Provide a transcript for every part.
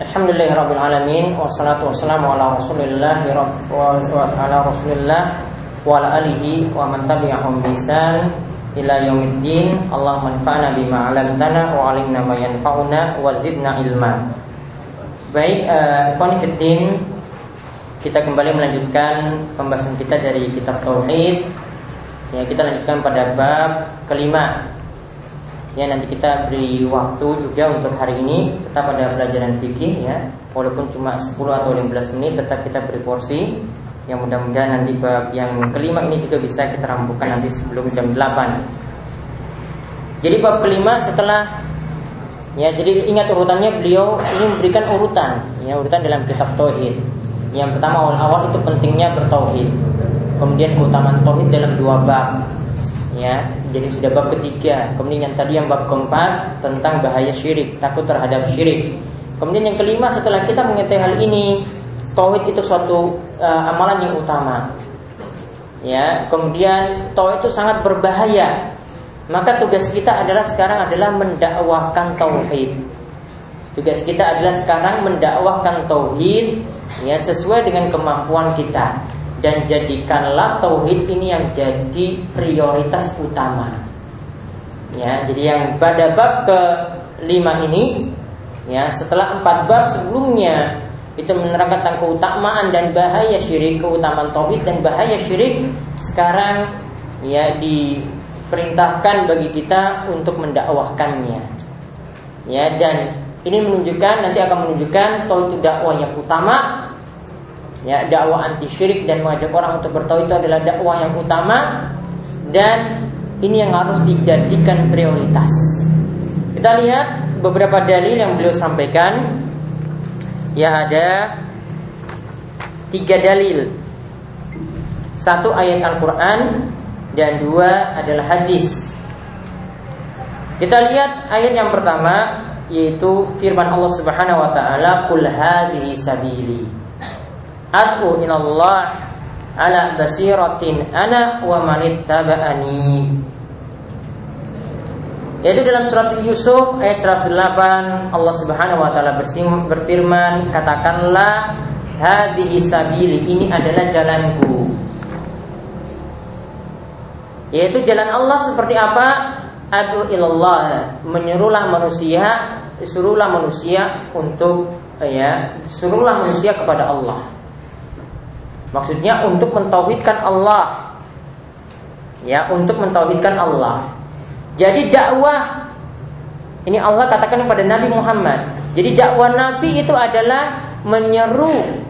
Alhamdulillahirrabbilalamin Wassalatu wassalamu ala rasulillah Wa ala rasulillah Wa ala alihi wa man tabi'ahum bisan Ila Wa alimna Wa zidna ilma Baik, uh, Kita kembali melanjutkan Pembahasan kita dari kitab Tauhid. Ya, kita lanjutkan pada bab kelima Ya nanti kita beri waktu juga untuk hari ini tetap ada pelajaran fikih ya. Walaupun cuma 10 atau 15 menit tetap kita beri porsi. Yang mudah-mudahan nanti bab yang kelima ini juga bisa kita rampukan nanti sebelum jam 8. Jadi bab kelima setelah ya jadi ingat urutannya beliau ini memberikan urutan ya urutan dalam kitab tauhid. Yang pertama awal-awal itu pentingnya bertauhid. Kemudian keutamaan tauhid dalam dua bab ya jadi sudah bab ketiga. Kemudian yang tadi yang bab keempat tentang bahaya syirik takut terhadap syirik. Kemudian yang kelima setelah kita mengetahui hal ini tauhid itu suatu uh, amalan yang utama. Ya kemudian tauhid itu sangat berbahaya. Maka tugas kita adalah sekarang adalah mendakwahkan tauhid. Tugas kita adalah sekarang mendakwahkan tauhid ya sesuai dengan kemampuan kita dan jadikanlah tauhid ini yang jadi prioritas utama. Ya, jadi yang pada bab ke lima ini, ya setelah empat bab sebelumnya itu menerangkan tentang keutamaan dan bahaya syirik, keutamaan tauhid dan bahaya syirik. Sekarang ya diperintahkan bagi kita untuk mendakwahkannya. Ya dan ini menunjukkan nanti akan menunjukkan tauhid dakwah yang utama Ya, dakwah anti syirik dan mengajak orang untuk bertauhid itu adalah dakwah yang utama dan ini yang harus dijadikan prioritas. Kita lihat beberapa dalil yang beliau sampaikan. Ya ada tiga dalil. Satu ayat Al-Quran dan dua adalah hadis. Kita lihat ayat yang pertama yaitu firman Allah Subhanahu wa taala, "Qul hadhihi sabili." Ad'u ilallah ala basiratin ana wa manittaba'ani. Yaitu dalam surat Yusuf ayat 108 Allah Subhanahu wa taala berfirman, katakanlah hadhihi sabili ini adalah jalanku. Yaitu jalan Allah seperti apa? Adu ilallah, menyuruhlah manusia, suruhlah manusia untuk ya, suruhlah manusia kepada Allah. Maksudnya untuk mentauhidkan Allah. Ya, untuk mentauhidkan Allah. Jadi dakwah ini Allah katakan kepada Nabi Muhammad. Jadi dakwah Nabi itu adalah menyeru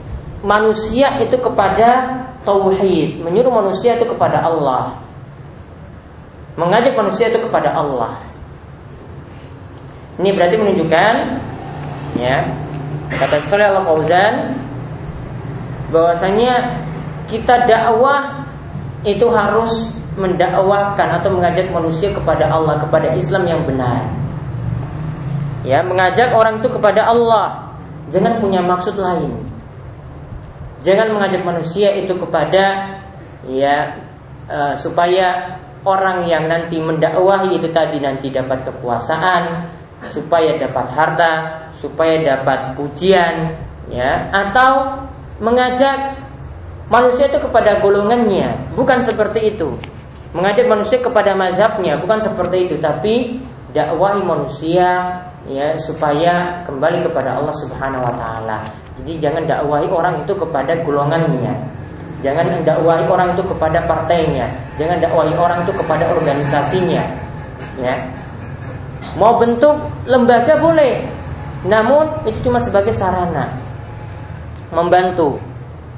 manusia itu kepada tauhid, menyuruh manusia itu kepada Allah. Mengajak manusia itu kepada Allah. Ini berarti menunjukkan ya kata Saleh Al Fauzan bahwasanya kita dakwah itu harus mendakwahkan atau mengajak manusia kepada Allah, kepada Islam yang benar. Ya, mengajak orang itu kepada Allah. Jangan punya maksud lain. Jangan mengajak manusia itu kepada ya uh, supaya orang yang nanti mendakwahi itu tadi nanti dapat kekuasaan, supaya dapat harta, supaya dapat pujian, ya, atau mengajak manusia itu kepada golongannya, bukan seperti itu. Mengajak manusia kepada mazhabnya, bukan seperti itu, tapi dakwahi manusia ya supaya kembali kepada Allah Subhanahu wa taala. Jadi jangan dakwahi orang itu kepada golongannya. Jangan dakwahi orang itu kepada partainya, jangan dakwahi orang itu kepada organisasinya. Ya. Mau bentuk lembaga boleh, namun itu cuma sebagai sarana membantu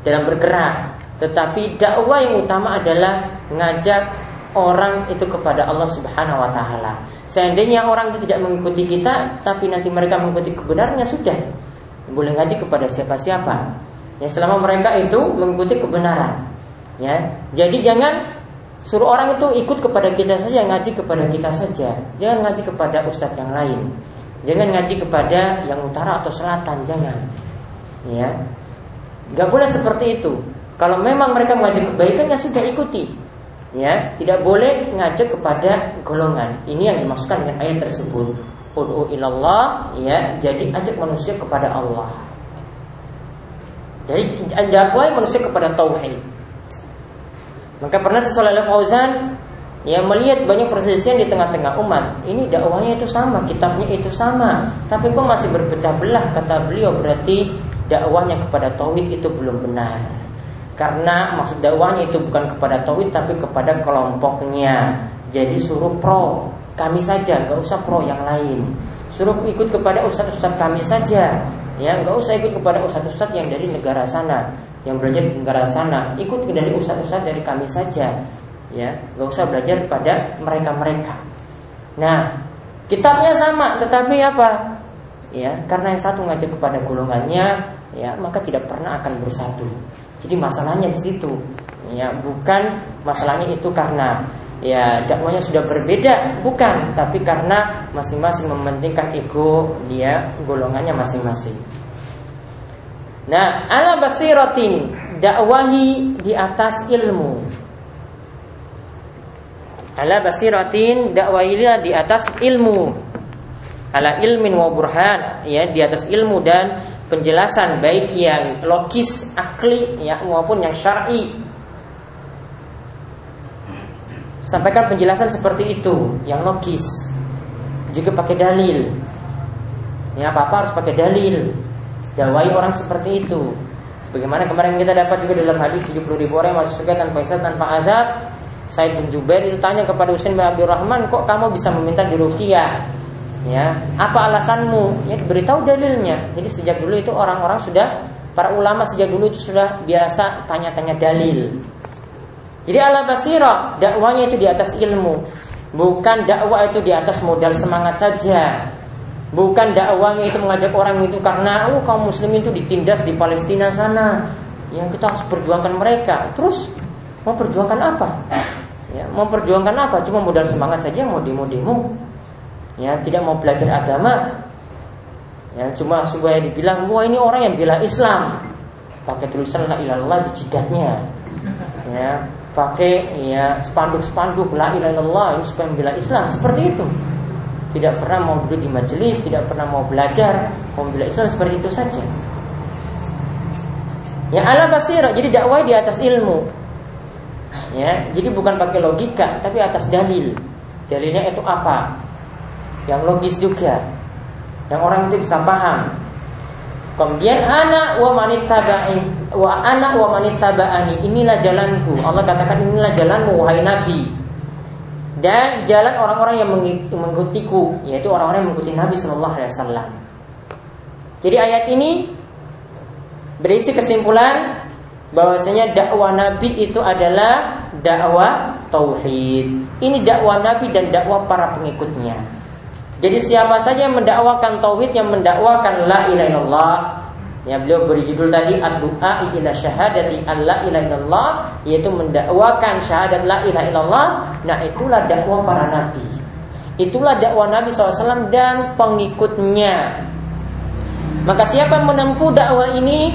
dalam bergerak. Tetapi dakwah yang utama adalah ngajak orang itu kepada Allah Subhanahu wa taala. Seandainya orang itu tidak mengikuti kita, tapi nanti mereka mengikuti kebenarannya sudah. Boleh ngaji kepada siapa-siapa. Ya selama mereka itu mengikuti kebenaran. Ya. Jadi jangan suruh orang itu ikut kepada kita saja, ngaji kepada kita saja. Jangan ngaji kepada ustadz yang lain. Jangan ngaji kepada yang utara atau selatan, jangan. Ya. Gak boleh seperti itu. Kalau memang mereka mengajak kebaikan ya sudah ikuti. Ya, tidak boleh ngajak kepada golongan. Ini yang dimaksudkan dengan ayat tersebut. Ud'u ilallah ya, jadi ajak manusia kepada Allah. Jadi dakwah manusia kepada tauhid. Maka pernah sesuai Fauzan ya melihat banyak perselisihan di tengah-tengah umat. Ini dakwahnya itu sama, kitabnya itu sama, tapi kok masih berpecah belah kata beliau berarti dakwahnya kepada tauhid itu belum benar. Karena maksud dakwahnya itu bukan kepada tauhid tapi kepada kelompoknya. Jadi suruh pro kami saja, nggak usah pro yang lain. Suruh ikut kepada ustadz-ustadz kami saja, ya nggak usah ikut kepada ustadz-ustadz yang dari negara sana, yang belajar di negara sana. Ikut dari ustadz-ustadz dari kami saja, ya nggak usah belajar pada mereka-mereka. Nah, kitabnya sama, tetapi apa? Ya, karena yang satu ngajak kepada golongannya, ya maka tidak pernah akan bersatu. Jadi masalahnya di situ, ya bukan masalahnya itu karena ya dakwanya sudah berbeda. Bukan tapi karena masing-masing mementingkan ego dia golongannya masing-masing. Nah ala basiratin dakwahi di atas ilmu. Ala basiratin dakwahi di atas ilmu. Ala ilmin wa burhan ya di atas ilmu dan penjelasan baik yang logis akli ya maupun yang syar'i. Sampaikan penjelasan seperti itu Yang logis. Juga pakai dalil. Ya apa-apa harus pakai dalil. Dawai orang seperti itu. Sebagaimana kemarin kita dapat juga dalam hadis 70 ribu orang yang masuk surga tanpa hisab tanpa azab. Said bin Jubair itu tanya kepada Husain bin Abdul Rahman Kok kamu bisa meminta di Rukiah Ya, apa alasanmu? Ya diberitahu dalilnya. Jadi sejak dulu itu orang-orang sudah para ulama sejak dulu itu sudah biasa tanya-tanya dalil. Jadi ala basirah dakwanya itu di atas ilmu, bukan dakwah itu di atas modal semangat saja. Bukan dakwanya itu mengajak orang itu karena oh kaum muslimin itu ditindas di Palestina sana. Yang kita harus perjuangkan mereka. Terus mau perjuangkan apa? Ya, mau perjuangkan apa? Cuma modal semangat saja mau demo-demo. Ya, tidak mau belajar agama. Ya, cuma supaya dibilang, wah ini orang yang bela Islam. Pakai tulisan la ilallah di jidatnya. Ya, pakai ya spanduk-spanduk la ilaha illallah ini supaya membela Islam seperti itu tidak pernah mau duduk di majelis tidak pernah mau belajar mau membela Islam seperti itu saja ya ala basira jadi dakwah di atas ilmu ya jadi bukan pakai logika tapi atas dalil dalilnya itu apa yang logis juga yang orang itu bisa paham Kemudian anak wa manittaba'in wa anak wa manittaba'ani inilah jalanku. Allah katakan inilah jalanmu wahai nabi. Dan jalan orang-orang yang mengikutiku yaitu orang-orang yang mengikuti Nabi Shallallahu alaihi wasallam. Jadi ayat ini berisi kesimpulan bahwasanya dakwah Nabi itu adalah dakwah tauhid. Ini dakwah Nabi dan dakwah para pengikutnya. Jadi siapa saja yang mendakwakan tauhid yang mendakwakan la ilaha illallah Ya beliau beri judul tadi ad-du'a ila syahadati ilaha illallah yaitu mendakwakan syahadat la ilaha illallah. Nah, itulah dakwah para nabi. Itulah dakwah Nabi SAW dan pengikutnya. Maka siapa yang menempuh dakwah ini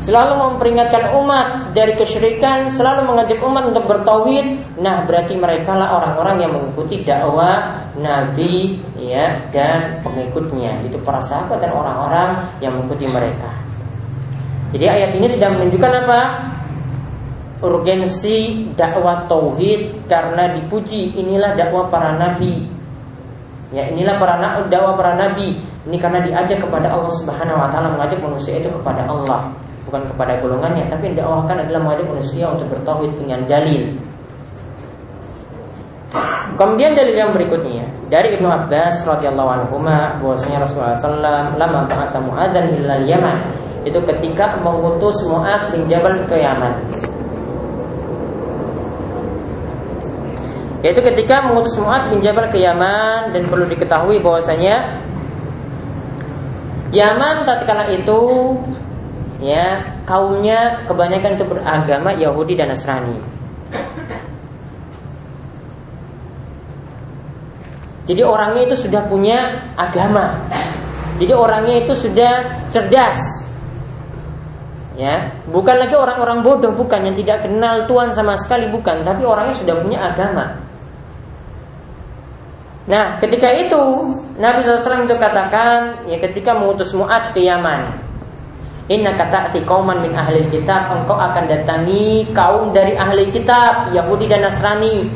selalu memperingatkan umat dari kesyirikan, selalu mengajak umat untuk bertauhid. Nah, berarti mereka lah orang-orang yang mengikuti dakwah Nabi ya dan pengikutnya. Itu para sahabat dan orang-orang yang mengikuti mereka. Jadi ayat ini sudah menunjukkan apa? Urgensi dakwah tauhid karena dipuji inilah dakwah para nabi. Ya, inilah para dakwah para nabi. Ini karena diajak kepada Allah Subhanahu wa taala mengajak manusia itu kepada Allah bukan kepada golongannya tapi dakwahkan adalah mengajak manusia untuk bertauhid dengan dalil Kemudian dalil yang berikutnya dari Ibnu Abbas radhiyallahu anhu bahwasanya Rasulullah SAW lama ba'atha Mu'adzan illa Yaman itu ketika mengutus Mu'adz bin Jabal ke Yaman. Yaitu ketika mengutus Mu'adz bin Jabal ke Yaman dan perlu diketahui bahwasanya Yaman tatkala itu ya kaumnya kebanyakan itu beragama Yahudi dan Nasrani. Jadi orangnya itu sudah punya agama. Jadi orangnya itu sudah cerdas. Ya, bukan lagi orang-orang bodoh, bukan yang tidak kenal Tuhan sama sekali bukan, tapi orangnya sudah punya agama. Nah, ketika itu Nabi SAW itu katakan ya ketika mengutus Mu'ad ke Yaman. Inna kata'ati kauman min ahli kitab. Engkau akan datangi kaum dari ahli kitab Yahudi dan Nasrani.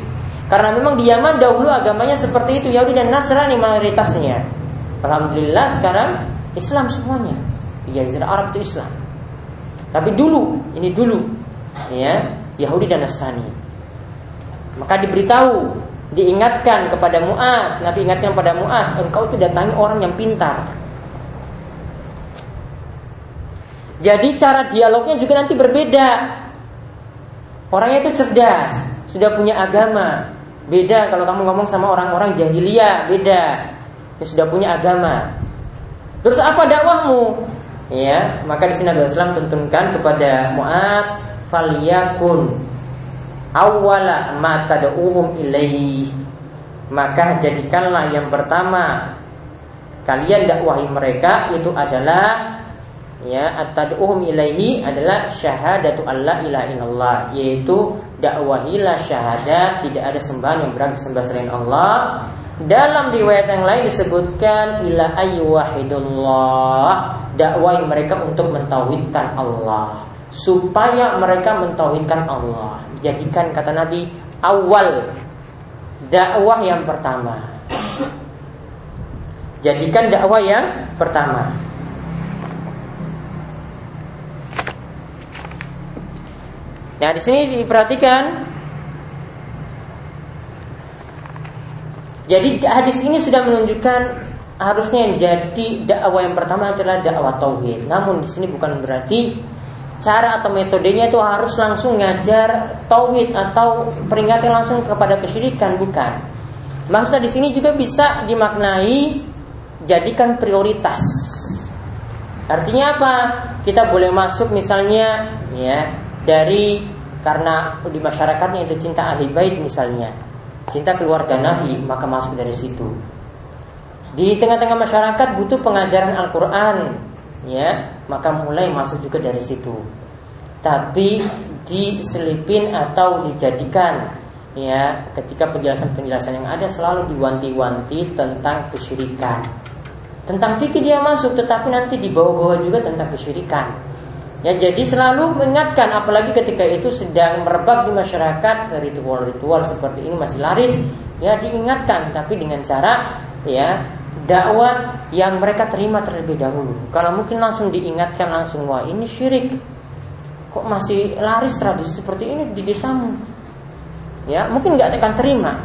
Karena memang di Yaman dahulu agamanya seperti itu Yahudi dan Nasrani mayoritasnya. Alhamdulillah sekarang Islam semuanya. Di Jazirah Arab itu Islam. Tapi dulu, ini dulu ya Yahudi dan Nasrani. Maka diberitahu Diingatkan kepada Mu'az. Nabi ingatkan kepada Mu'az Engkau itu datangi orang yang pintar Jadi cara dialognya juga nanti berbeda. Orangnya itu cerdas, sudah punya agama. Beda kalau kamu ngomong sama orang-orang jahiliyah, beda. Dia sudah punya agama. Terus apa dakwahmu? Ya, maka di sini Nabi Islam tentukan kepada Mu'ad faliyakun awwala ma tad'uhum ilaih. Maka jadikanlah yang pertama kalian dakwahi mereka itu adalah ya at-tad'uhum ilaihi adalah syahadatu Allah ilaha illallah yaitu dakwahilah syahadat tidak ada sembahan yang berhak disembah selain Allah. Dalam riwayat yang lain disebutkan ila ayyuhidullah dakwai mereka untuk mentauhidkan Allah. Supaya mereka mentauhidkan Allah. Jadikan kata Nabi awal dakwah yang pertama. Jadikan dakwah yang pertama Nah, di sini diperhatikan Jadi hadis ini sudah menunjukkan harusnya yang jadi dakwah yang pertama adalah dakwah tauhid. Namun di sini bukan berarti cara atau metodenya itu harus langsung ngajar tauhid atau peringatan langsung kepada kesyirikan, bukan. Maksudnya di sini juga bisa dimaknai jadikan prioritas. Artinya apa? Kita boleh masuk misalnya ya dari karena di masyarakatnya itu cinta ahli bait misalnya. Cinta keluarga Nabi maka masuk dari situ. Di tengah-tengah masyarakat butuh pengajaran Al-Quran ya maka mulai masuk juga dari situ. Tapi diselipin atau dijadikan ya ketika penjelasan-penjelasan yang ada selalu diwanti-wanti tentang kesyirikan. Tentang fikih dia masuk tetapi nanti dibawa-bawa juga tentang kesyirikan Ya jadi selalu mengingatkan apalagi ketika itu sedang merebak di masyarakat ritual-ritual seperti ini masih laris ya diingatkan tapi dengan cara ya dakwah yang mereka terima terlebih dahulu. Kalau mungkin langsung diingatkan langsung wah ini syirik. Kok masih laris tradisi seperti ini di desamu? Ya, mungkin nggak akan terima.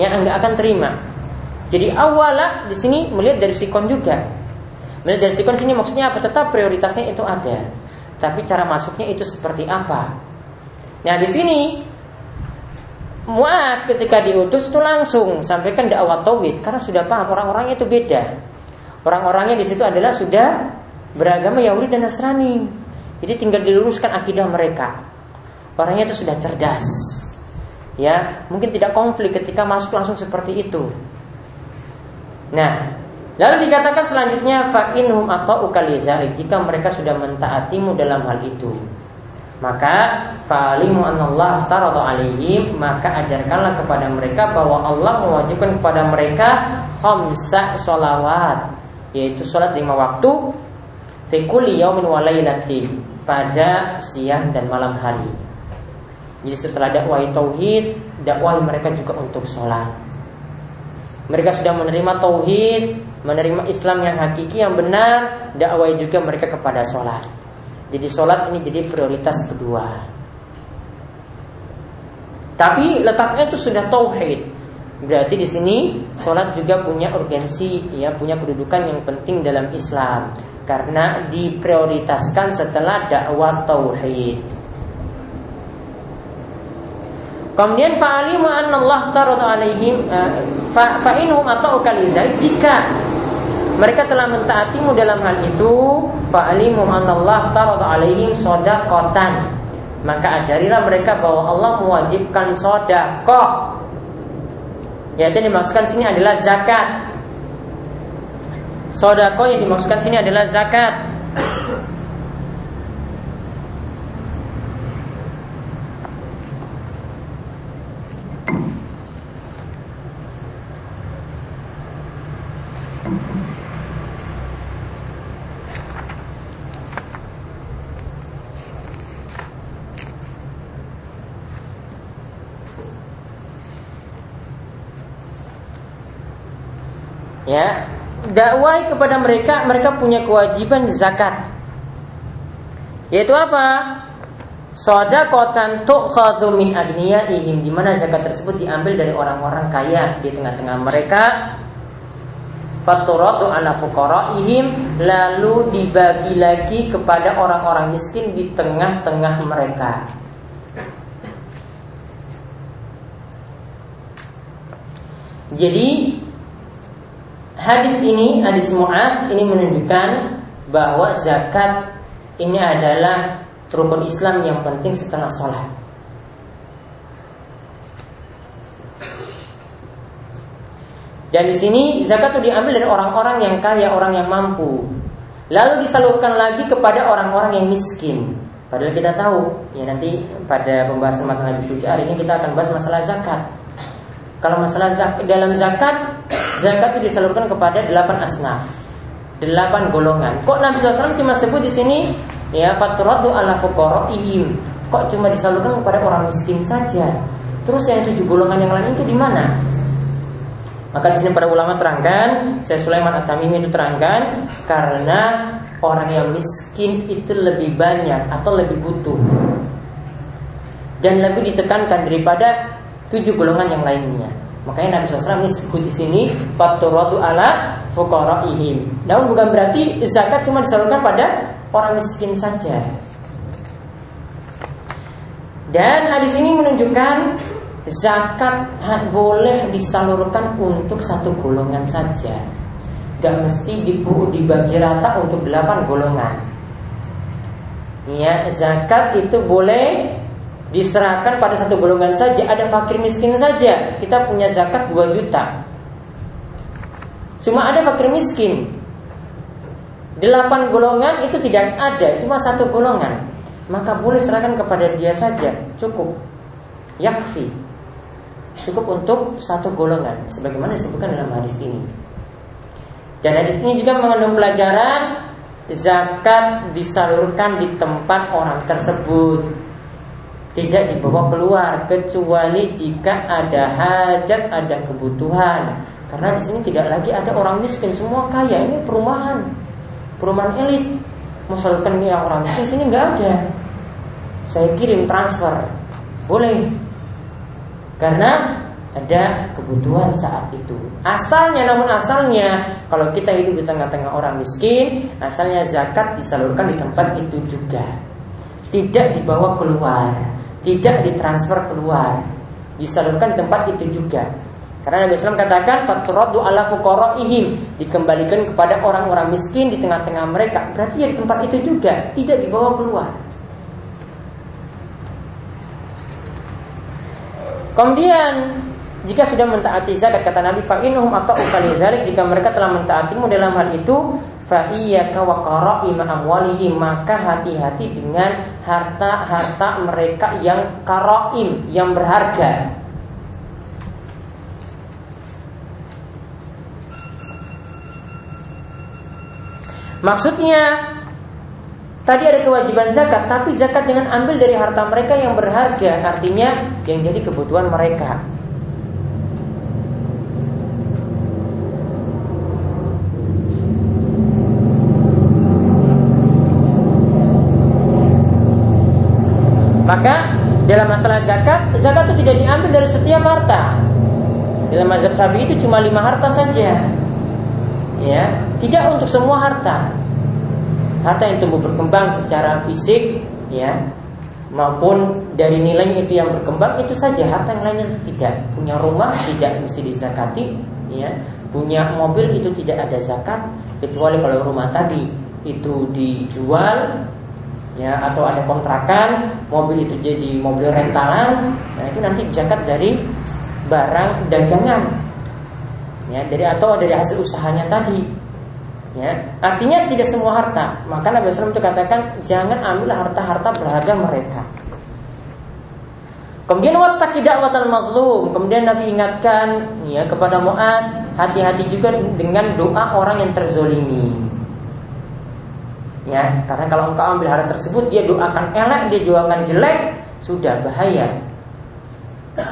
Ya, nggak akan terima. Jadi awalnya di sini melihat dari sikon juga Melihat dari sekuens ini maksudnya apa? Tetap prioritasnya itu ada. Tapi cara masuknya itu seperti apa? Nah di sini Muas ketika diutus itu langsung sampaikan dakwah tauhid karena sudah paham orang-orangnya itu beda. Orang-orangnya di situ adalah sudah beragama Yahudi dan Nasrani. Jadi tinggal diluruskan akidah mereka. Orangnya itu sudah cerdas. Ya, mungkin tidak konflik ketika masuk langsung seperti itu. Nah, Lalu dikatakan selanjutnya fa'inhum atau ukalizalik jika mereka sudah mentaatimu dalam hal itu. Maka fa'alimu anallah aftaradu alaihim maka ajarkanlah kepada mereka bahwa Allah mewajibkan kepada mereka khamsa solawat yaitu sholat lima waktu fikuli yaumin walailatin pada siang dan malam hari. Jadi setelah dakwah tauhid, dakwah mereka juga untuk sholat. Mereka sudah menerima tauhid, menerima Islam yang hakiki yang benar, dakwah juga mereka kepada sholat. Jadi sholat ini jadi prioritas kedua. Tapi letaknya itu sudah tauhid. Berarti di sini sholat juga punya urgensi, ya punya kedudukan yang penting dalam Islam karena diprioritaskan setelah dakwah tauhid. Kemudian fa'alimu anna Allah tarada alaihim eh, fa'inhum atau kaliza jika mereka telah mentaatimu dalam hal itu. Fa'alimu anna Allah tarada alaihim sodakotan maka ajarilah mereka bahwa Allah mewajibkan sodakoh yaitu yang dimaksudkan sini adalah zakat. Sodakoh yang dimaksudkan sini adalah zakat Ya, dakwah kepada mereka, mereka punya kewajiban zakat. Yaitu apa? Sodakotan tu'khadhu min agniyaihim di mana zakat tersebut diambil dari orang-orang kaya di tengah-tengah mereka Faturatu ala fuqaraihim lalu dibagi lagi kepada orang-orang miskin di tengah-tengah mereka. Jadi hadis ini hadis Mu'ad ini menunjukkan bahwa zakat ini adalah rukun Islam yang penting setelah sholat. Dan di sini zakat itu diambil dari orang-orang yang kaya, orang yang mampu. Lalu disalurkan lagi kepada orang-orang yang miskin. Padahal kita tahu, ya nanti pada pembahasan masalah Nabi Suci hari ini kita akan bahas masalah zakat. Kalau masalah zakat, dalam zakat, zakat itu disalurkan kepada delapan asnaf, delapan golongan. Kok Nabi SAW cuma sebut di sini ya faturatu ala fuqaraihim. Kok cuma disalurkan kepada orang miskin saja? Terus yang tujuh golongan yang lain itu di mana? Maka di sini para ulama terangkan, saya Sulaiman At-Tamimi itu terangkan karena orang yang miskin itu lebih banyak atau lebih butuh dan lebih ditekankan daripada tujuh golongan yang lainnya. Makanya Nabi SAW ini sebut di sini faktoratu ala fuqaraihim. Namun bukan berarti zakat cuma disalurkan pada orang miskin saja. Dan hadis ini menunjukkan zakat boleh disalurkan untuk satu golongan saja. Gak mesti dibagi rata untuk delapan golongan. Ya, zakat itu boleh diserahkan pada satu golongan saja. Ada fakir miskin saja. Kita punya zakat 2 juta. Cuma ada fakir miskin. Delapan golongan itu tidak ada, cuma satu golongan. Maka boleh serahkan kepada dia saja, cukup. Yakfi. Cukup untuk satu golongan, sebagaimana disebutkan dalam hadis ini. Dan hadis ini juga mengandung pelajaran zakat disalurkan di tempat orang tersebut tidak dibawa keluar kecuali jika ada hajat, ada kebutuhan. Karena di sini tidak lagi ada orang miskin, semua kaya. Ini perumahan, perumahan elit. Misalkan ini orang miskin sini nggak ada. Saya kirim transfer, boleh. Karena ada kebutuhan saat itu. Asalnya, namun asalnya kalau kita hidup di tengah-tengah orang miskin, asalnya zakat disalurkan di tempat itu juga, tidak dibawa keluar tidak ditransfer keluar, disalurkan di tempat itu juga. Karena Nabi SAW katakan faturadu ala ihim dikembalikan kepada orang-orang miskin di tengah-tengah mereka. Berarti ya di tempat itu juga tidak dibawa keluar. Kemudian jika sudah mentaati zakat kata Nabi fa atau ukalizalik jika mereka telah mentaatimu dalam hal itu Fa'iyyaka wa qara'ima amwalihim Maka hati-hati dengan harta-harta mereka yang karoim Yang berharga. Maksudnya Tadi ada kewajiban zakat Tapi zakat jangan ambil dari harta mereka yang berharga. Artinya yang jadi kebutuhan mereka Maka dalam masalah zakat, zakat itu tidak diambil dari setiap harta. Dalam mazhab Syafi'i itu cuma lima harta saja. Ya, tidak untuk semua harta. Harta yang tumbuh berkembang secara fisik, ya, maupun dari nilainya itu yang berkembang itu saja harta yang lainnya tidak punya rumah tidak mesti dizakati ya punya mobil itu tidak ada zakat kecuali kalau rumah tadi itu dijual ya atau ada kontrakan mobil itu jadi mobil rentalan nah itu nanti zakat dari barang dagangan ya dari atau dari hasil usahanya tadi ya artinya tidak semua harta maka Nabi SAW itu katakan jangan ambil harta-harta berharga mereka Kemudian waktu tidak watal mazlum. Kemudian Nabi ingatkan ya kepada Mu'ad hati-hati juga dengan doa orang yang terzolimi. Ya, karena kalau engkau ambil harta tersebut dia doakan elek, dia doakan jelek, sudah bahaya.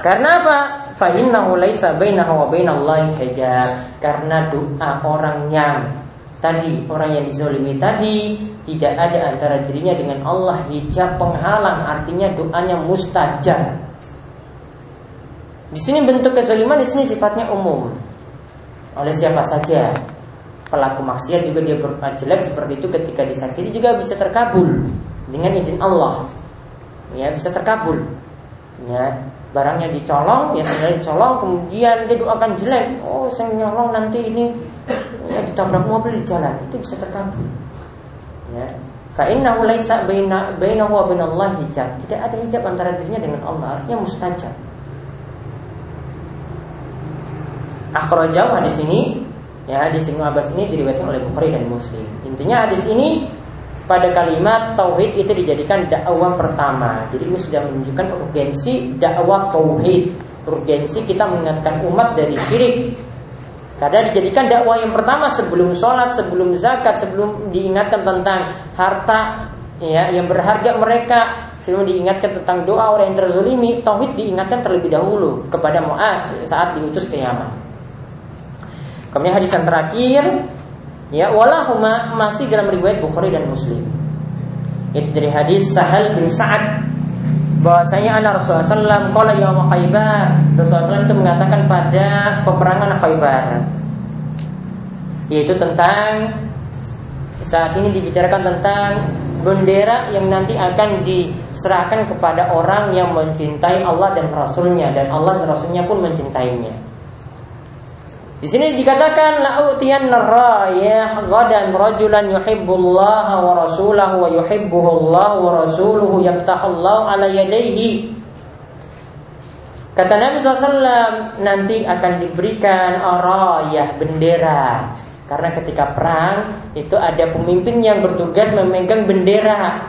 Karena apa? fa laisa bainahu wa bainallahi hijab. Karena doa orang yang tadi orang yang dizolimi tadi tidak ada antara dirinya dengan Allah. Hijab penghalang artinya doanya mustajab. Di sini bentuk kezaliman di sini sifatnya umum. Oleh siapa saja pelaku maksiat juga dia berbuat jelek seperti itu ketika disakiti juga bisa terkabul dengan izin Allah. Ya bisa terkabul. Ya barangnya dicolong ya sudah dicolong kemudian dia doakan jelek. Oh saya nyolong nanti ini ya ditabrak mobil di jalan. Itu bisa terkabul. Ya. Fa innahu laisa baina wa bainallahi hijab. Tidak ada hijab antara dirinya dengan Allah. Artinya mustajab. Akhrajahu hadis ini Ya, hadis Ibnu Abbas ini diriwayatkan oleh Bukhari dan Muslim. Intinya hadis ini pada kalimat tauhid itu dijadikan dakwah pertama. Jadi ini sudah menunjukkan urgensi dakwah tauhid. Urgensi kita mengingatkan umat dari syirik. Karena dijadikan dakwah yang pertama sebelum sholat, sebelum zakat, sebelum diingatkan tentang harta ya yang berharga mereka, sebelum diingatkan tentang doa orang yang terzolimi, tauhid diingatkan terlebih dahulu kepada Muaz saat diutus ke Yaman. Kemudian hadis yang terakhir ya walahuma masih dalam riwayat Bukhari dan Muslim. Itu dari hadis Sahal bin Sa'ad bahwasanya anak Rasulullah SAW kalau yang Khaybar Rasulullah SAW itu mengatakan pada peperangan Khaybar yaitu tentang saat ini dibicarakan tentang bendera yang nanti akan diserahkan kepada orang yang mencintai Allah dan Rasulnya dan Allah dan Rasulnya pun mencintainya. Di sini dikatakan la'utiyan rayah gadan rajulan yuhibbullah wa rasulahu wa yuhibbuhullah wa rasuluhu yaftahallahu ala yadayhi. Kata Nabi SAW nanti akan diberikan rayah bendera karena ketika perang itu ada pemimpin yang bertugas memegang bendera.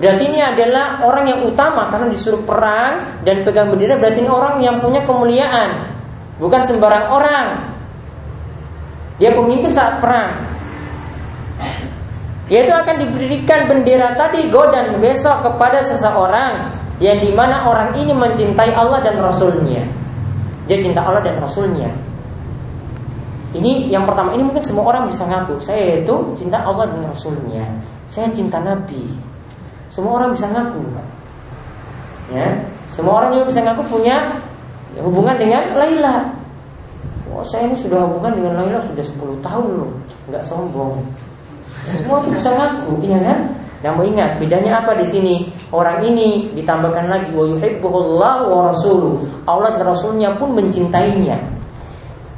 Berarti ini adalah orang yang utama karena disuruh perang dan pegang bendera berarti ini orang yang punya kemuliaan bukan sembarang orang. Dia pemimpin saat perang. Yaitu akan diberikan bendera tadi godan besok kepada seseorang yang di mana orang ini mencintai Allah dan Rasulnya. Dia cinta Allah dan Rasulnya. Ini yang pertama ini mungkin semua orang bisa ngaku Saya itu cinta Allah dan Rasulnya Saya cinta Nabi Semua orang bisa ngaku ya Semua orang juga bisa ngaku punya hubungan dengan Laila. Oh saya ini sudah hubungan dengan Laila sudah 10 tahun loh, nggak sombong. Semua bisa ngaku, iya kan? Namun ingat bedanya apa di sini? Orang ini ditambahkan lagi wa yuhibbuhullah wa rasuluh. Allah dan Rasulnya pun mencintainya.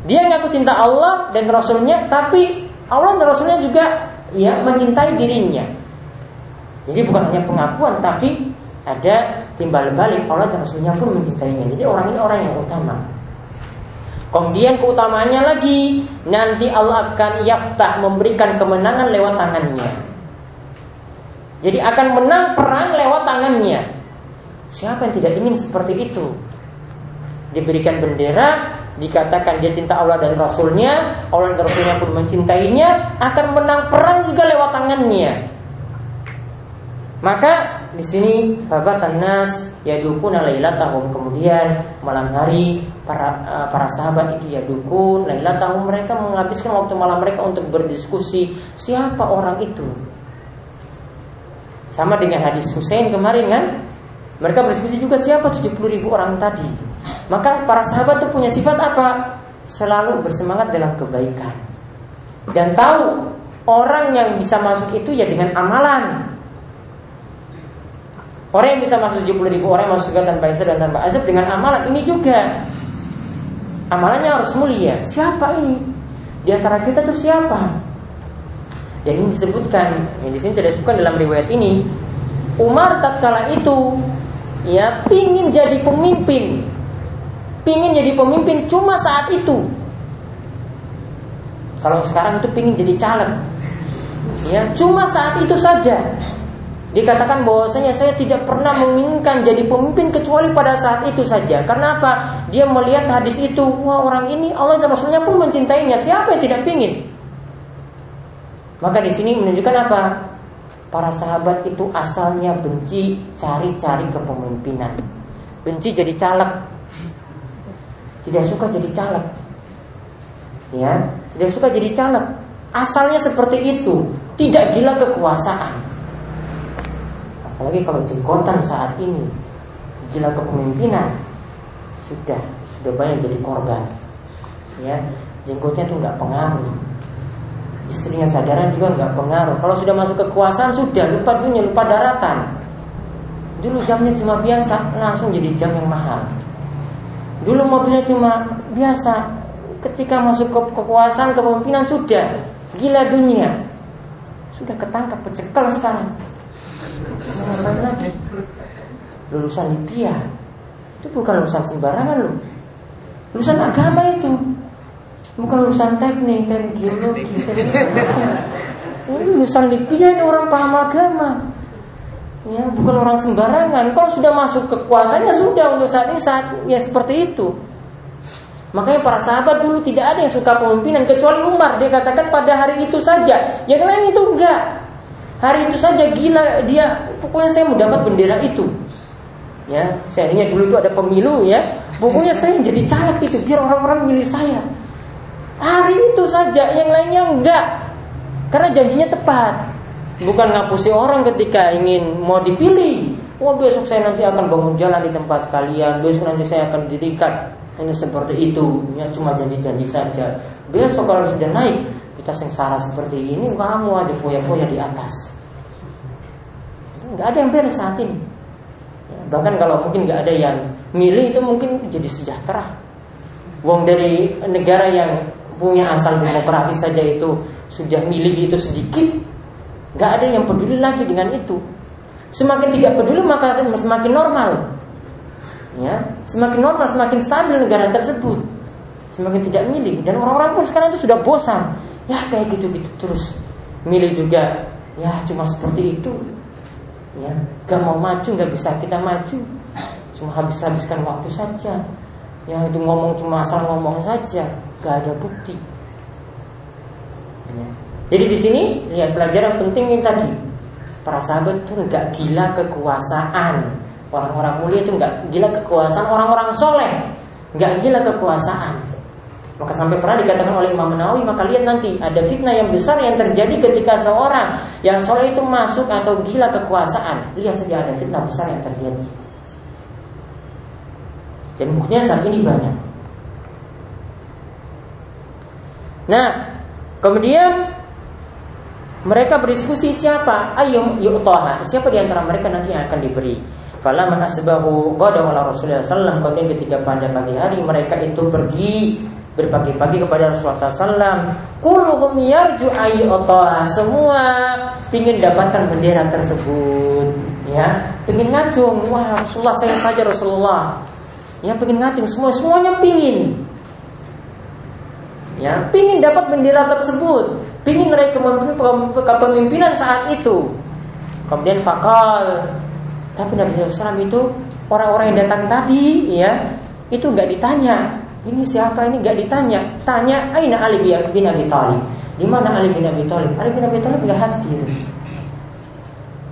Dia ngaku cinta Allah dan Rasulnya, tapi Allah dan Rasulnya juga ya mencintai dirinya. Jadi bukan hanya pengakuan, tapi ada timbal balik Allah dan Rasulnya pun mencintainya. Jadi orang ini orang yang utama. Kemudian keutamanya lagi nanti Allah akan yaftah memberikan kemenangan lewat tangannya. Jadi akan menang perang lewat tangannya. Siapa yang tidak ingin seperti itu? Diberikan bendera, dikatakan dia cinta Allah dan Rasulnya, Allah dan Rasulnya pun mencintainya, akan menang perang juga lewat tangannya. Maka di sini babatan nas yadukun lailatahum. Kemudian malam hari para uh, para sahabat itu ya dukun lailatahum. Mereka menghabiskan waktu malam mereka untuk berdiskusi siapa orang itu? Sama dengan hadis Husain kemarin kan? Mereka berdiskusi juga siapa 70 ribu orang tadi. Maka para sahabat itu punya sifat apa? Selalu bersemangat dalam kebaikan. Dan tahu orang yang bisa masuk itu ya dengan amalan Orang yang bisa masuk 70 ribu orang masuk surga tanpa hisab dan tanpa azab dengan amalan ini juga. Amalannya harus mulia. Siapa ini? Di antara kita tuh siapa? Dan ini disebutkan, yang di sini tidak disebutkan dalam riwayat ini. Umar tatkala itu ya pingin jadi pemimpin, pingin jadi pemimpin cuma saat itu. Kalau sekarang itu pingin jadi caleg, ya cuma saat itu saja. Dikatakan bahwasanya saya tidak pernah menginginkan jadi pemimpin kecuali pada saat itu saja. Karena apa? Dia melihat hadis itu, wah orang ini Allah dan Rasulnya pun mencintainya. Siapa yang tidak ingin? Maka di sini menunjukkan apa? Para sahabat itu asalnya benci cari-cari kepemimpinan. benci jadi caleg. Tidak suka jadi caleg. Ya, tidak suka jadi caleg. Asalnya seperti itu, tidak gila kekuasaan. Apalagi kalau jenggotan saat ini gila kepemimpinan, sudah sudah banyak jadi korban. Ya, jenggotnya itu nggak pengaruh. Istrinya sadaran juga nggak pengaruh. Kalau sudah masuk kekuasaan sudah lupa dunia, lupa daratan. Dulu jamnya cuma biasa, langsung jadi jam yang mahal. Dulu mobilnya cuma biasa, ketika masuk ke kekuasaan kepemimpinan sudah gila dunia. Sudah ketangkap pecekal sekarang. Lulusan Libya itu bukan lulusan sembarangan loh. Lulusan agama itu. Bukan lulusan teknik, teknik geologi, Ini lulusan Libya ini orang paham agama. Ya, bukan orang sembarangan. Kalau sudah masuk kekuasaannya sudah untuk saat ini saat ya seperti itu. Makanya para sahabat dulu tidak ada yang suka pemimpinan kecuali Umar. Dia katakan pada hari itu saja. Yang lain itu enggak. Hari itu saja gila dia. Pokoknya saya mau dapat bendera itu. Ya, seandainya dulu itu ada pemilu ya. Pokoknya saya menjadi caleg itu biar orang-orang milih saya. Hari itu saja, yang lainnya enggak. Karena janjinya tepat. Bukan ngapusi orang ketika ingin mau dipilih. Wah besok saya nanti akan bangun jalan di tempat kalian. Besok nanti saya akan dirikan. Ini seperti itu. Ya cuma janji-janji saja. Besok kalau sudah naik, kita sengsara seperti ini, kamu aja foya-foya di atas. Nggak ada yang beres saat ini. Bahkan kalau mungkin nggak ada yang milih itu mungkin jadi sejahtera. Wong dari negara yang punya asal demokrasi saja itu sudah milih itu sedikit, Gak ada yang peduli lagi dengan itu. Semakin tidak peduli maka semakin normal. Ya, semakin normal, semakin stabil negara tersebut. Semakin tidak milih dan orang-orang pun sekarang itu sudah bosan. Ya kayak gitu-gitu terus. Milih juga ya cuma seperti itu. Ya, gak mau maju gak bisa kita maju. Cuma habis-habiskan waktu saja. Yang itu ngomong cuma asal ngomong saja, gak ada bukti. Ya. Jadi di sini lihat pelajaran penting yang tadi. Para sahabat itu nggak gila kekuasaan. Orang-orang mulia itu nggak gila kekuasaan. Orang-orang soleh nggak gila kekuasaan. Maka sampai pernah dikatakan oleh Imam Nawawi maka lihat nanti ada fitnah yang besar yang terjadi ketika seorang yang soleh itu masuk atau gila kekuasaan. Lihat saja ada fitnah besar yang terjadi. Dan buktinya saat ini banyak. Nah, kemudian mereka berdiskusi siapa? Ayo yu'taha. Siapa di antara mereka nanti yang akan diberi? Asbahu qadaw ala Rasulullah sallam kemudian ketika pada pagi hari mereka itu pergi berpagi-pagi kepada Rasulullah sallam kulluhum yarju ayyutaha semua ingin dapatkan bendera tersebut ya. Ingin ngacung. Wah Rasulullah saya saja Rasulullah. Ya ingin ngacung. Semua semuanya pingin. Ya pingin dapat bendera tersebut. Pingin meraih kepemimpinan saat itu. Kemudian fakal. Tapi Nabi SAW itu orang-orang yang datang tadi, ya, itu nggak ditanya. Ini siapa ini nggak ditanya. Tanya, Aina Ali bin Abi Thalib. Di mana Ali bin Abi Thalib? Ali bin Abi Thalib nggak hadir.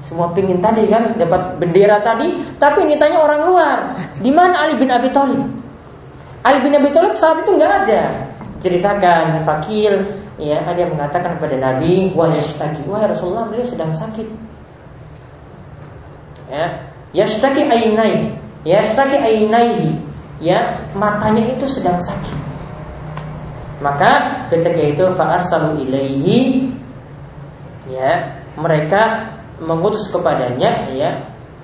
Semua pingin tadi kan dapat bendera tadi, tapi ini tanya orang luar. Di mana Ali bin Abi Thalib? Ali bin Abi Thalib saat itu nggak ada. Ceritakan Fakil ya ada yang mengatakan kepada Nabi wa yashtaki wahai Rasulullah beliau sedang sakit ya yashtaki ainai yashtaki ainaihi ya matanya itu sedang sakit maka ketika itu fa'arsalu ilaihi ya mereka mengutus kepadanya ya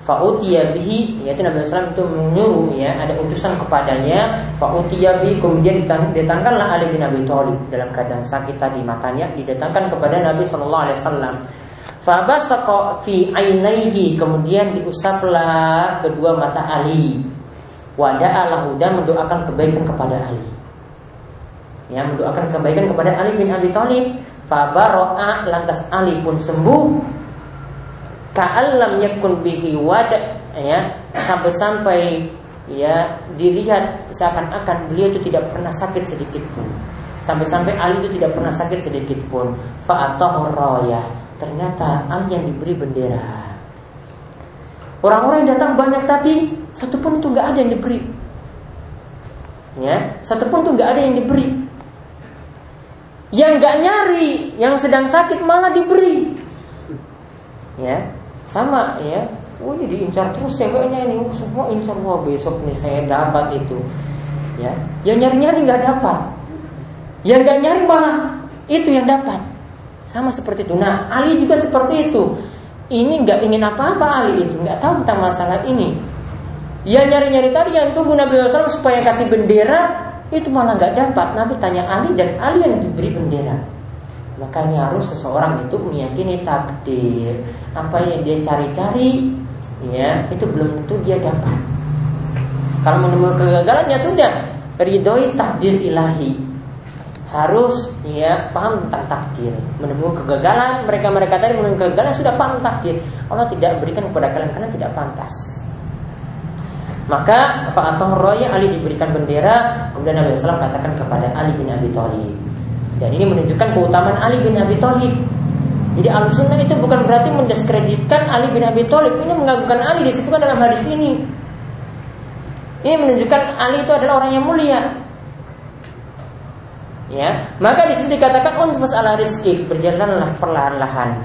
Fa'utiya bihi yaitu Nabi SAW itu menyuruh ya ada utusan kepadanya Fa'utiya bihi kemudian didatangkanlah Ali bin Abi Thalib dalam keadaan sakit tadi matanya didatangkan kepada Nabi Shallallahu Alaihi Wasallam. Fabasaqa fi ainaihi kemudian diusaplah kedua mata Ali. Wada'alahu dan mendoakan kebaikan kepada Ali. Ya, mendoakan kebaikan kepada Ali bin Abi Thalib. Fabaro'a lantas Ali pun sembuh Ka'allam yakun bihi wajah ya sampai-sampai ya dilihat seakan-akan beliau itu tidak pernah sakit sedikit pun. Sampai-sampai Ali itu tidak pernah sakit sedikit pun. Fa'atahu raya. Ternyata Ali yang diberi bendera. Orang-orang yang datang banyak tadi satu pun itu nggak ada yang diberi. Ya, satu pun itu nggak ada yang diberi. Yang nggak nyari, yang sedang sakit malah diberi. Ya, sama ya. Oh ini diincar terus ceweknya ini semua insya Allah besok nih saya dapat itu. Ya, yang nyari-nyari nggak dapat. Yang nggak nyari malah itu yang dapat. Sama seperti itu. Nah, Ali juga seperti itu. Ini nggak ingin apa-apa Ali itu, nggak tahu tentang masalah ini. Ya nyari-nyari tadi yang tunggu Nabi SAW supaya kasih bendera itu malah nggak dapat. Nabi tanya Ali dan Ali yang diberi bendera. Makanya harus seseorang itu meyakini takdir. Apa yang dia cari-cari, ya itu belum tentu dia dapat. Kalau menemukan kegagalan ya sudah, ridhoi takdir ilahi harus ya paham tentang takdir menemukan kegagalan mereka mereka tadi menemukan kegagalan sudah paham takdir Allah tidak berikan kepada kalian kalian tidak pantas maka fa'atah roya Ali diberikan bendera kemudian Nabi SAW katakan kepada Ali bin Abi Thalib. Dan ini menunjukkan keutamaan Ali bin Abi Thalib. Jadi al itu bukan berarti mendiskreditkan Ali bin Abi Thalib. Ini mengagungkan Ali disebutkan dalam hadis ini. Ini menunjukkan Ali itu adalah orang yang mulia. Ya maka di sini dikatakan unfus ala rizki berjalanlah perlahan-lahan.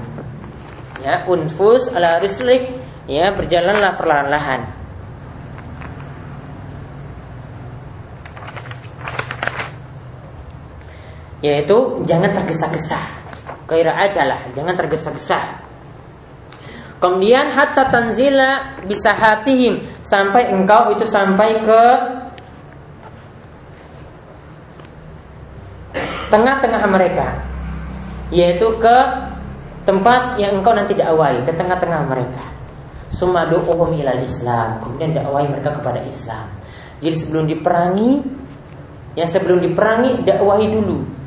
Ya unfus ala rizki ya berjalanlah perlahan-lahan yaitu jangan tergesa-gesa. Kira aja lah jangan tergesa-gesa. Kemudian hatta tanzila bisa hatihim. Sampai engkau itu sampai ke tengah-tengah mereka. Yaitu ke tempat yang engkau nanti dakwai ke tengah-tengah mereka. Sumadu'uhum ilal Islam. Kemudian dakwai mereka kepada Islam. Jadi sebelum diperangi ya sebelum diperangi dakwahi dulu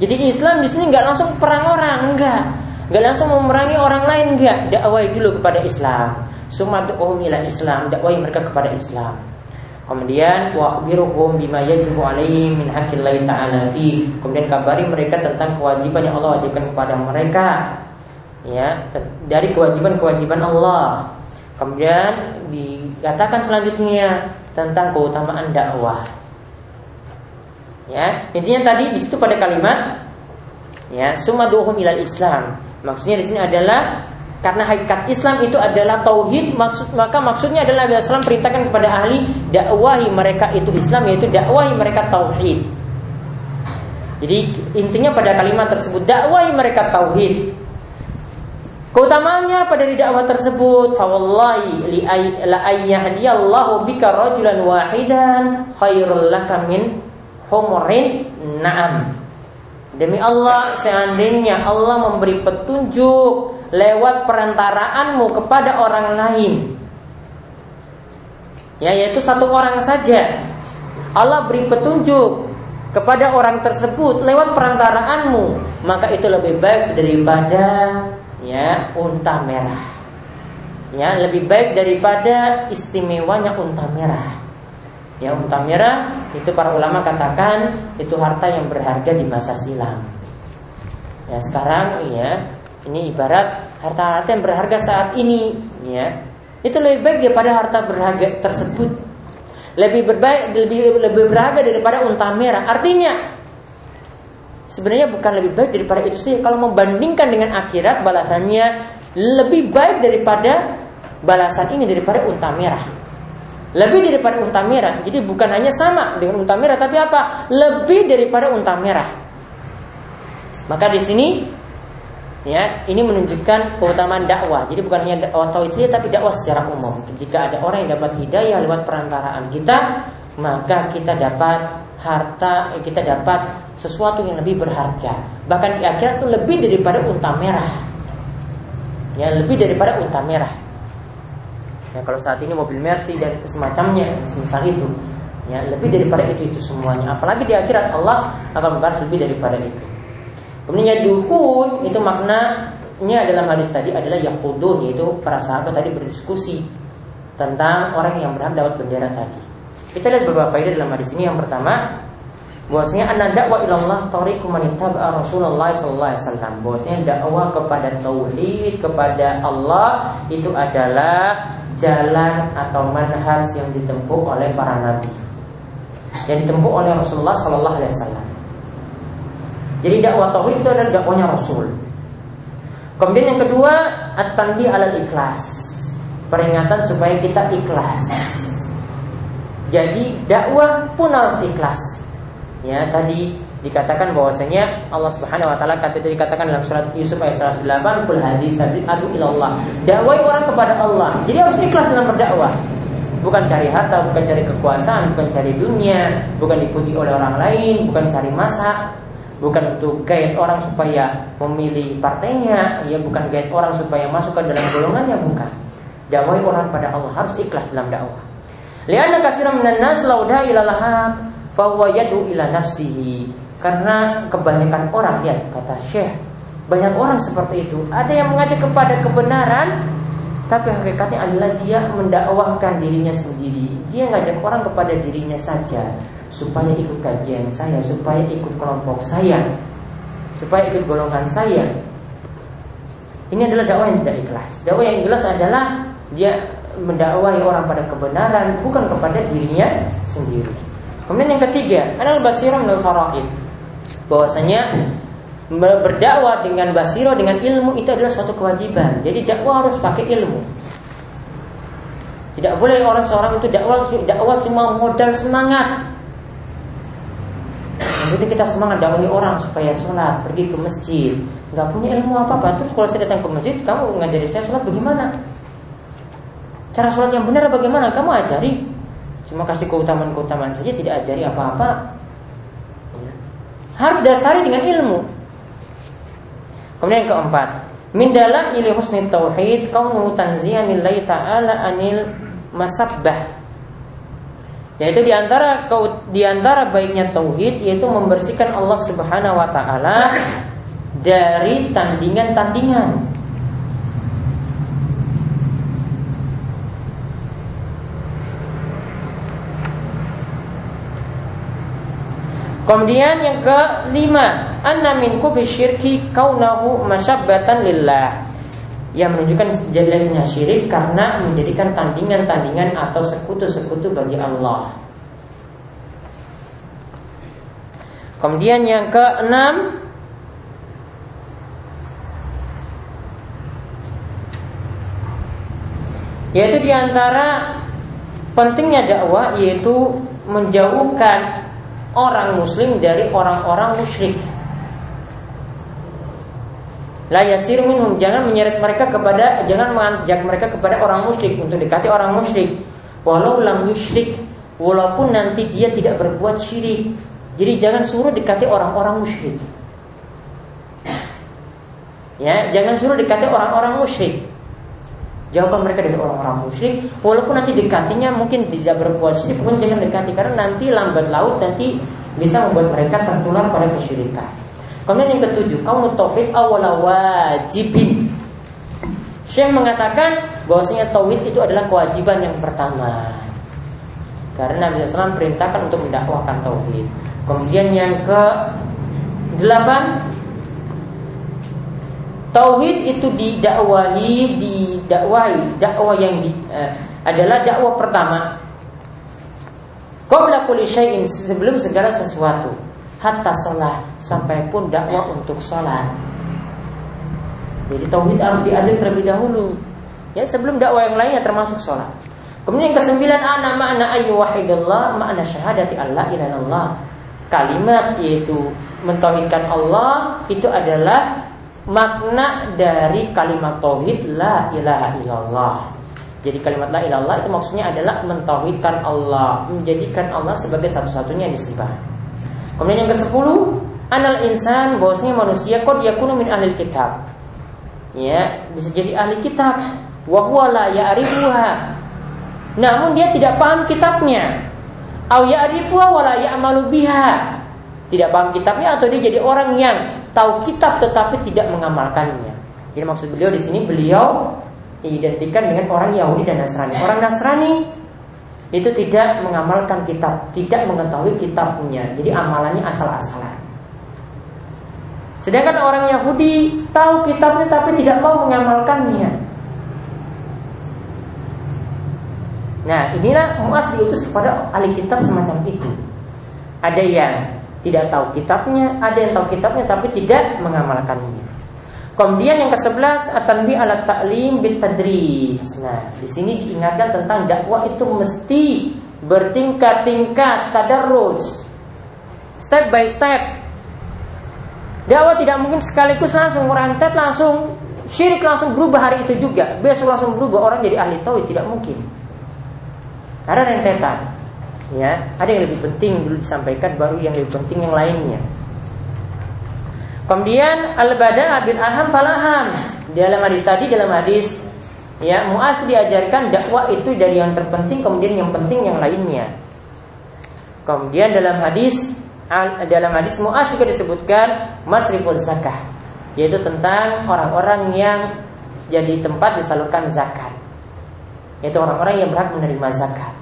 jadi Islam di sini nggak langsung perang orang enggak nggak langsung memerangi orang lain enggak dakwai dulu kepada Islam sumadu'uhum ilal Islam dakwai mereka kepada Islam Kemudian wakhbiruhum bima yajibu alaihim min haqqillahi ta'ala fi. Kemudian kabari mereka tentang kewajiban yang Allah wajibkan kepada mereka. Ya, dari kewajiban-kewajiban Allah. Kemudian dikatakan selanjutnya tentang keutamaan dakwah. Ya, intinya tadi di situ pada kalimat ya, sumaduhum ilal Islam. Maksudnya di sini adalah karena hakikat Islam itu adalah tauhid, maksud maka maksudnya adalah Nabi Islam perintahkan kepada ahli dakwahi mereka itu Islam yaitu dakwahi mereka tauhid. Jadi intinya pada kalimat tersebut dakwahi mereka tauhid. Keutamanya pada dakwah tersebut, fawallahi li la bika rajulan wahidan khairul laka min humurin na'am. Demi Allah, seandainya Allah memberi petunjuk lewat perantaraanmu kepada orang lain. Ya, yaitu satu orang saja. Allah beri petunjuk kepada orang tersebut lewat perantaraanmu, maka itu lebih baik daripada ya unta merah. Ya, lebih baik daripada istimewanya unta merah. Ya, unta merah itu para ulama katakan itu harta yang berharga di masa silam. Ya, sekarang ya ini ibarat harta-harta yang berharga saat ini, ya. Itu lebih baik daripada harta berharga tersebut. Lebih berbaik, lebih lebih berharga daripada unta merah. Artinya, sebenarnya bukan lebih baik daripada itu sih. Kalau membandingkan dengan akhirat, balasannya lebih baik daripada balasan ini daripada unta merah. Lebih daripada unta merah. Jadi bukan hanya sama dengan unta merah, tapi apa? Lebih daripada unta merah. Maka di sini Ya, ini menunjukkan keutamaan dakwah. Jadi bukan hanya dakwah tauhid saja tapi dakwah secara umum. Jika ada orang yang dapat hidayah lewat perantaraan kita, maka kita dapat harta, kita dapat sesuatu yang lebih berharga. Bahkan di akhirat itu lebih daripada unta merah. Ya, lebih daripada unta merah. Ya, kalau saat ini mobil Mercy dan semacamnya, semisal itu, ya lebih daripada itu itu semuanya. Apalagi di akhirat Allah akan membalas lebih daripada itu. Kemudian dukun itu maknanya dalam hadis tadi adalah yakudun yaitu para sahabat tadi berdiskusi tentang orang yang berhak dapat bendera tadi. Kita lihat beberapa faedah dalam hadis ini. Yang pertama, bahwasanya anna dakwah ilallah tariqu man Rasulullah sallallahu alaihi wasallam. Bahwasanya dakwah kepada tauhid kepada Allah itu adalah jalan atau manhaj yang ditempuh oleh para nabi. Yang ditempuh oleh Rasulullah Sallallahu Alaihi Wasallam. Jadi dakwah tauhid itu adalah dakwanya Rasul. Kemudian yang kedua, at-tanbih alal ikhlas. Peringatan supaya kita ikhlas. Jadi dakwah pun harus ikhlas. Ya, tadi dikatakan bahwasanya Allah Subhanahu wa taala kata dikatakan dalam surat Yusuf ayat 108, "Qul hadis adu ilallah." Dakwah orang kepada Allah. Jadi harus ikhlas dalam berdakwah. Bukan cari harta, bukan cari kekuasaan, bukan cari dunia, bukan dipuji oleh orang lain, bukan cari masa, bukan untuk gait orang supaya memilih partainya, ya bukan gait orang supaya masuk ke dalam golongannya, bukan. Dakwah orang pada Allah harus ikhlas dalam dakwah. Lianna kasiran minan nas lauda ila lahab fa yad'u ila nafsihi. Karena kebanyakan orang ya kata Syekh, banyak orang seperti itu. Ada yang mengajak kepada kebenaran, tapi hakikatnya adalah dia mendakwahkan dirinya sendiri. Dia ngajak orang kepada dirinya saja supaya ikut kajian saya, supaya ikut kelompok saya, supaya ikut golongan saya. Ini adalah dakwah yang tidak ikhlas. Dakwah yang ikhlas adalah dia mendakwahi orang pada kebenaran bukan kepada dirinya sendiri. Kemudian yang ketiga, anal basirah min faraid. Bahwasanya berdakwah dengan basiro dengan ilmu itu adalah suatu kewajiban. Jadi dakwah harus pakai ilmu. Tidak boleh orang seorang itu dakwah dakwah cuma modal semangat. Penting kita semangat dakwahi orang supaya sholat, pergi ke masjid. Gak punya ilmu apa apa. Terus kalau saya datang ke masjid, kamu ngajari saya sholat bagaimana? Cara sholat yang benar bagaimana? Kamu ajari. Cuma kasih keutamaan-keutamaan saja, tidak ajari apa-apa. Harus dasari dengan ilmu. Kemudian yang keempat, min dalam ili husni tauhid kaunu lillahi ta'ala anil masabbah. Yaitu di antara di antara baiknya tauhid yaitu membersihkan Allah Subhanahu wa taala dari tandingan-tandingan. Kemudian yang kelima, anna min kubi syirki kaunahu masyabbatan lillah. Yang menunjukkan jadinya syirik karena menjadikan tandingan-tandingan atau sekutu-sekutu bagi Allah. Kemudian yang keenam yaitu di antara pentingnya dakwah yaitu menjauhkan orang muslim dari orang-orang musyrik. La yasir minhum jangan menyeret mereka kepada jangan mengajak mereka kepada orang musyrik untuk dekati orang musyrik. Walau lam musyrik walaupun nanti dia tidak berbuat syirik. Jadi jangan suruh dekati orang-orang musyrik. Ya, jangan suruh dekati orang-orang musyrik. Jauhkan mereka dari orang-orang musyrik. Walaupun nanti dekatinya mungkin tidak berbuat syirik Pun jangan dekati Karena nanti lambat laut nanti bisa membuat mereka tertular pada kesyirikan. Kemudian yang ketujuh Kamu tauhid awala wajibin. Syekh mengatakan bahwasanya tauhid itu adalah kewajiban yang pertama. Karena Nabi SAW perintahkan untuk mendakwahkan tauhid. Kemudian yang ke delapan Tauhid itu didakwahi, didakwahi, dakwah yang di, uh, adalah dakwah pertama. Qabla kulli syai'in sebelum segala sesuatu. Hatta sholat sampai pun dakwah untuk sholat. Jadi tauhid harus diajak terlebih dahulu. Ya sebelum dakwah yang lainnya termasuk sholat. Kemudian yang kesembilan ana makna ayu wahidullah makna syahadati Allah ilallah. Kalimat yaitu mentauhidkan Allah itu adalah makna dari kalimat tauhid la ilaha illallah. Jadi kalimat la ilallah itu maksudnya adalah mentauhidkan Allah, menjadikan Allah sebagai satu-satunya disembah. Kemudian yang ke-10, anal insan bahwasanya manusia qad yakunu min ahli kitab. Ya, bisa jadi ahli kitab. Wa huwa la ya'rifuha. Namun dia tidak paham kitabnya. Au ya'rifuha wa la ya'malu biha. Tidak paham kitabnya atau dia jadi orang yang tahu kitab tetapi tidak mengamalkannya. Jadi maksud beliau di sini beliau identikan dengan orang Yahudi dan Nasrani. Orang Nasrani itu tidak mengamalkan kitab, tidak mengetahui kitabnya. Jadi amalannya asal-asalan. Sedangkan orang Yahudi tahu kitabnya tapi tidak mau mengamalkannya. Nah, inilah Muas diutus kepada ahli kitab semacam itu. Ada yang tidak tahu kitabnya, ada yang tahu kitabnya tapi tidak mengamalkannya. Kemudian yang ke-11 atanbi alat ta'lim bil tadris. Nah, di sini diingatkan tentang dakwah itu mesti bertingkat-tingkat, tadarruj. Step by step. Dakwah tidak mungkin sekaligus langsung merantet langsung syirik langsung berubah hari itu juga. Besok langsung berubah orang jadi ahli tauhid tidak mungkin. Ada rentetan. Ya, ada yang lebih penting dulu disampaikan baru yang lebih penting yang lainnya. Kemudian al-bada bin aham falaham. Dalam hadis tadi dalam hadis ya Muaz diajarkan dakwah itu dari yang terpenting kemudian yang penting yang lainnya. Kemudian dalam hadis dalam hadis Muaz juga disebutkan masriful zakah yaitu tentang orang-orang yang jadi tempat disalurkan zakat yaitu orang-orang yang berhak menerima zakat.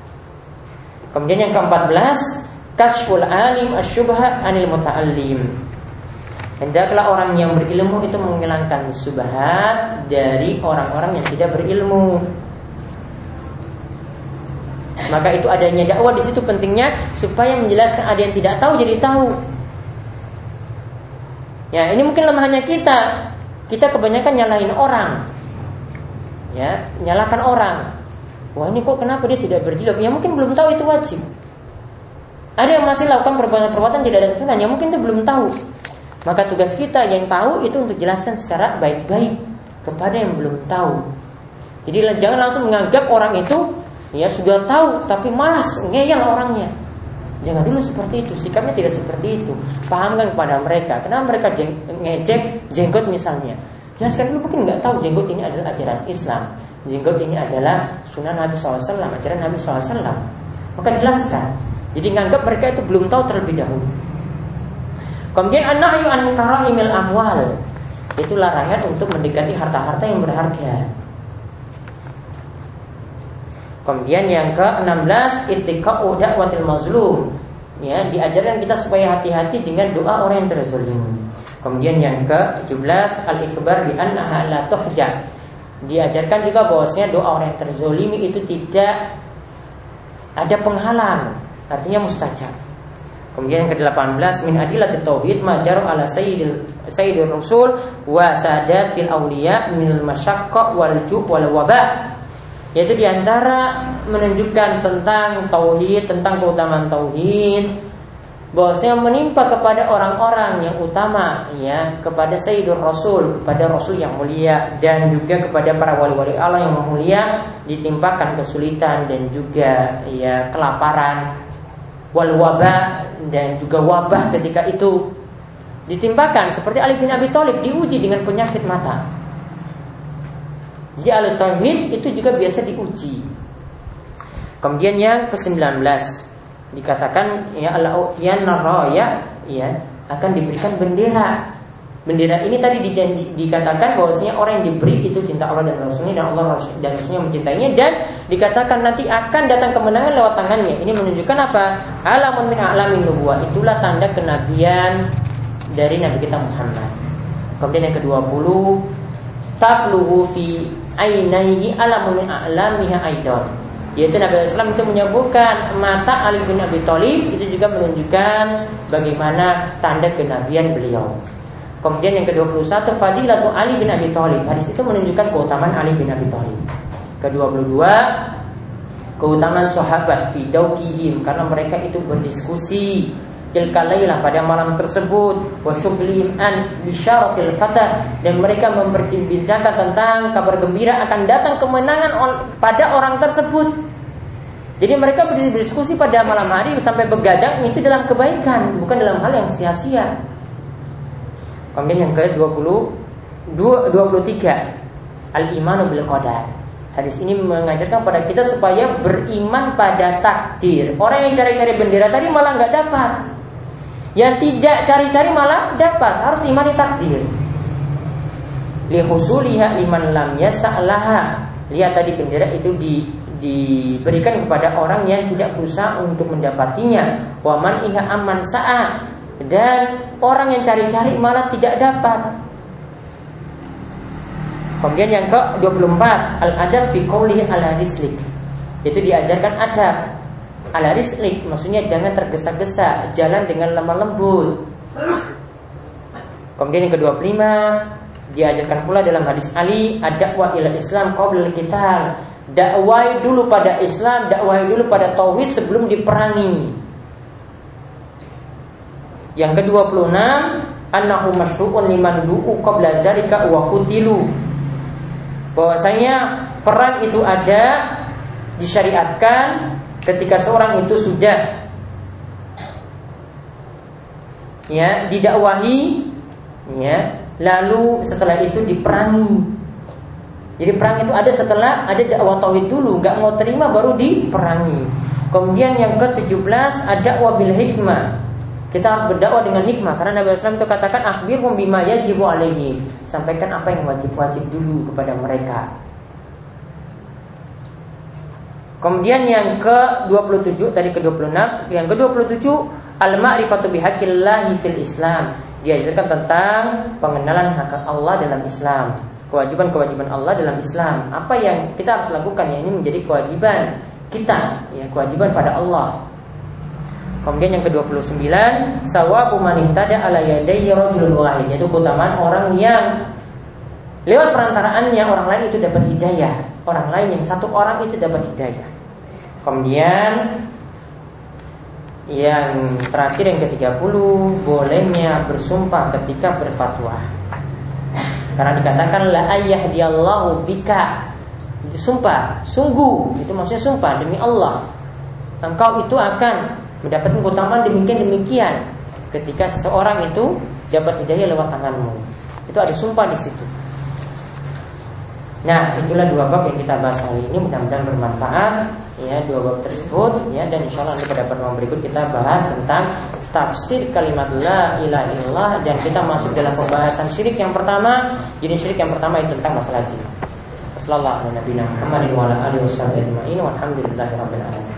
Kemudian yang ke-14, kasful alim asyubha anil muta'allim. Hendaklah orang yang berilmu itu menghilangkan subhat dari orang-orang yang tidak berilmu. Maka itu adanya dakwah di situ pentingnya supaya menjelaskan ada yang tidak tahu jadi tahu. Ya, ini mungkin lemahnya kita. Kita kebanyakan nyalahin orang. Ya, nyalakan orang. Wah ini kok kenapa dia tidak berjilbab? Ya mungkin belum tahu itu wajib. Ada yang masih lakukan perbuatan-perbuatan tidak ada tuntunan, mungkin itu belum tahu. Maka tugas kita yang tahu itu untuk jelaskan secara baik-baik kepada yang belum tahu. Jadi jangan langsung menganggap orang itu ya sudah tahu tapi malas ngeyel orangnya. Jangan dulu seperti itu, sikapnya tidak seperti itu. Pahamkan kepada mereka, kenapa mereka jeng ngejek jenggot misalnya. Jelaskan dulu mungkin nggak tahu jenggot ini adalah ajaran Islam. Jenggot ini adalah sunnah Nabi SAW, ajaran Nabi SAW. Maka jelaskan. Jadi nganggap mereka itu belum tahu terlebih dahulu. Kemudian an-nahyu an karaimil amwal. Itu larangan untuk mendekati harta-harta yang berharga. Kemudian yang ke-16 ittiqa'u da'watil mazlum. Ya, diajarkan kita supaya hati-hati dengan doa orang yang terzalim. Kemudian yang ke-17 al-ikhbar bi annaha la tuhja. Diajarkan juga bahwasanya doa orang yang terzolimi itu tidak ada penghalang, artinya mustajab. Kemudian yang ke-18 min adilat tauhid majar ala sayyidil sayyidil rasul wa sadatil auliya min masyaqqa wal ju' wal waba. Yaitu di antara menunjukkan tentang tauhid, tentang keutamaan tauhid, bahwasanya menimpa kepada orang-orang yang utama ya kepada Sayyidur Rasul kepada Rasul yang mulia dan juga kepada para wali-wali Allah yang mulia ditimpakan kesulitan dan juga ya kelaparan wal wabah dan juga wabah ketika itu ditimpakan seperti Ali bin Abi Thalib diuji dengan penyakit mata. Jadi al tauhid itu juga biasa diuji. Kemudian yang ke-19 dikatakan ya Allah raya ya akan diberikan bendera. Bendera ini tadi dikatakan bahwasanya orang yang diberi itu cinta Allah dan Rasulnya dan Allah dan Rasulnya mencintainya dan dikatakan nanti akan datang kemenangan lewat tangannya. Ini menunjukkan apa? Alamun min alamin nubuwah. Itulah tanda kenabian dari Nabi kita Muhammad. Kemudian yang ke-20 tabluhu fi ainaihi alamun min a'lamiha aidan yaitu Nabi Islam itu menyebutkan mata Ali bin Abi Thalib itu juga menunjukkan bagaimana tanda kenabian beliau. Kemudian yang ke-21 Fadilatu Ali bin Abi Thalib. Hadis itu menunjukkan keutamaan Ali bin Abi Thalib. Ke-22 keutamaan sahabat fidaukihim karena mereka itu berdiskusi tilkalailah pada malam tersebut wa syughlihim an bisyaratil fatah dan mereka memperbincangkan tentang kabar gembira akan datang kemenangan pada orang tersebut. Jadi mereka berdiskusi pada malam hari sampai begadang itu dalam kebaikan, bukan dalam hal yang sia-sia. Kemudian yang ke-20 23 Al-imanu bil qadar. Hadis ini mengajarkan pada kita supaya beriman pada takdir. Orang yang cari-cari bendera tadi malah nggak dapat. Yang tidak cari-cari malah dapat Harus imani takdir Lihusuliha liman lam yasa'laha Lihat tadi bendera itu di, diberikan kepada orang yang tidak berusaha untuk mendapatinya. Waman iha aman sa'a. Dan orang yang cari-cari malah tidak dapat. Kemudian yang ke-24 Al-adab fi qawlihi al hadislik Itu diajarkan adab. Ala rislik, maksudnya jangan tergesa-gesa, jalan dengan lemah lembut. Kemudian yang kedua 25 diajarkan pula dalam hadis Ali ada wa ila Islam qabla kita dakwai dulu pada Islam, dakwai dulu pada tauhid sebelum diperangi. Yang ke-26 annahu masyru'un liman du'u qabla zalika wa qutilu. Bahwasanya perang itu ada disyariatkan ketika seorang itu sudah ya didakwahi ya lalu setelah itu diperangi jadi perang itu ada setelah ada dakwah tauhid dulu nggak mau terima baru diperangi kemudian yang ke-17 ada wabil hikmah kita harus berdakwah dengan hikmah karena Nabi Islam itu katakan akhbir bima yajibu alaihi. Sampaikan apa yang wajib-wajib dulu kepada mereka. Kemudian yang ke-27 tadi ke-26, yang ke-27 al-ma'rifatu bihaqillahi fil Islam. Diajarkan tentang pengenalan hak Allah dalam Islam. Kewajiban-kewajiban Allah dalam Islam. Apa yang kita harus lakukan ya ini menjadi kewajiban kita, ya kewajiban pada Allah. Kemudian yang ke-29, sawabu man ihtada ala yadayhi rajulun wahid, yaitu keutamaan orang yang lewat perantaraannya orang lain itu dapat hidayah. Orang lain yang satu orang itu dapat hidayah. Kemudian yang terakhir yang ke-30 bolehnya bersumpah ketika berfatwa. Karena dikatakan la diallahu bika. Itu sumpah, sungguh, itu maksudnya sumpah demi Allah. Engkau itu akan mendapatkan keutamaan demikian demikian ketika seseorang itu dapat hidayah lewat tanganmu. Itu ada sumpah di situ. Nah, itulah dua bab yang kita bahas hari ini. Mudah-mudahan bermanfaat ya dua bab tersebut ya dan insya Allah nanti pada pertemuan berikut kita bahas tentang tafsir kalimat la ilaha illallah dan kita masuk dalam pembahasan syirik yang pertama. Jenis syirik yang pertama itu tentang masalah jin. Wassalamualaikum warahmatullahi wabarakatuh.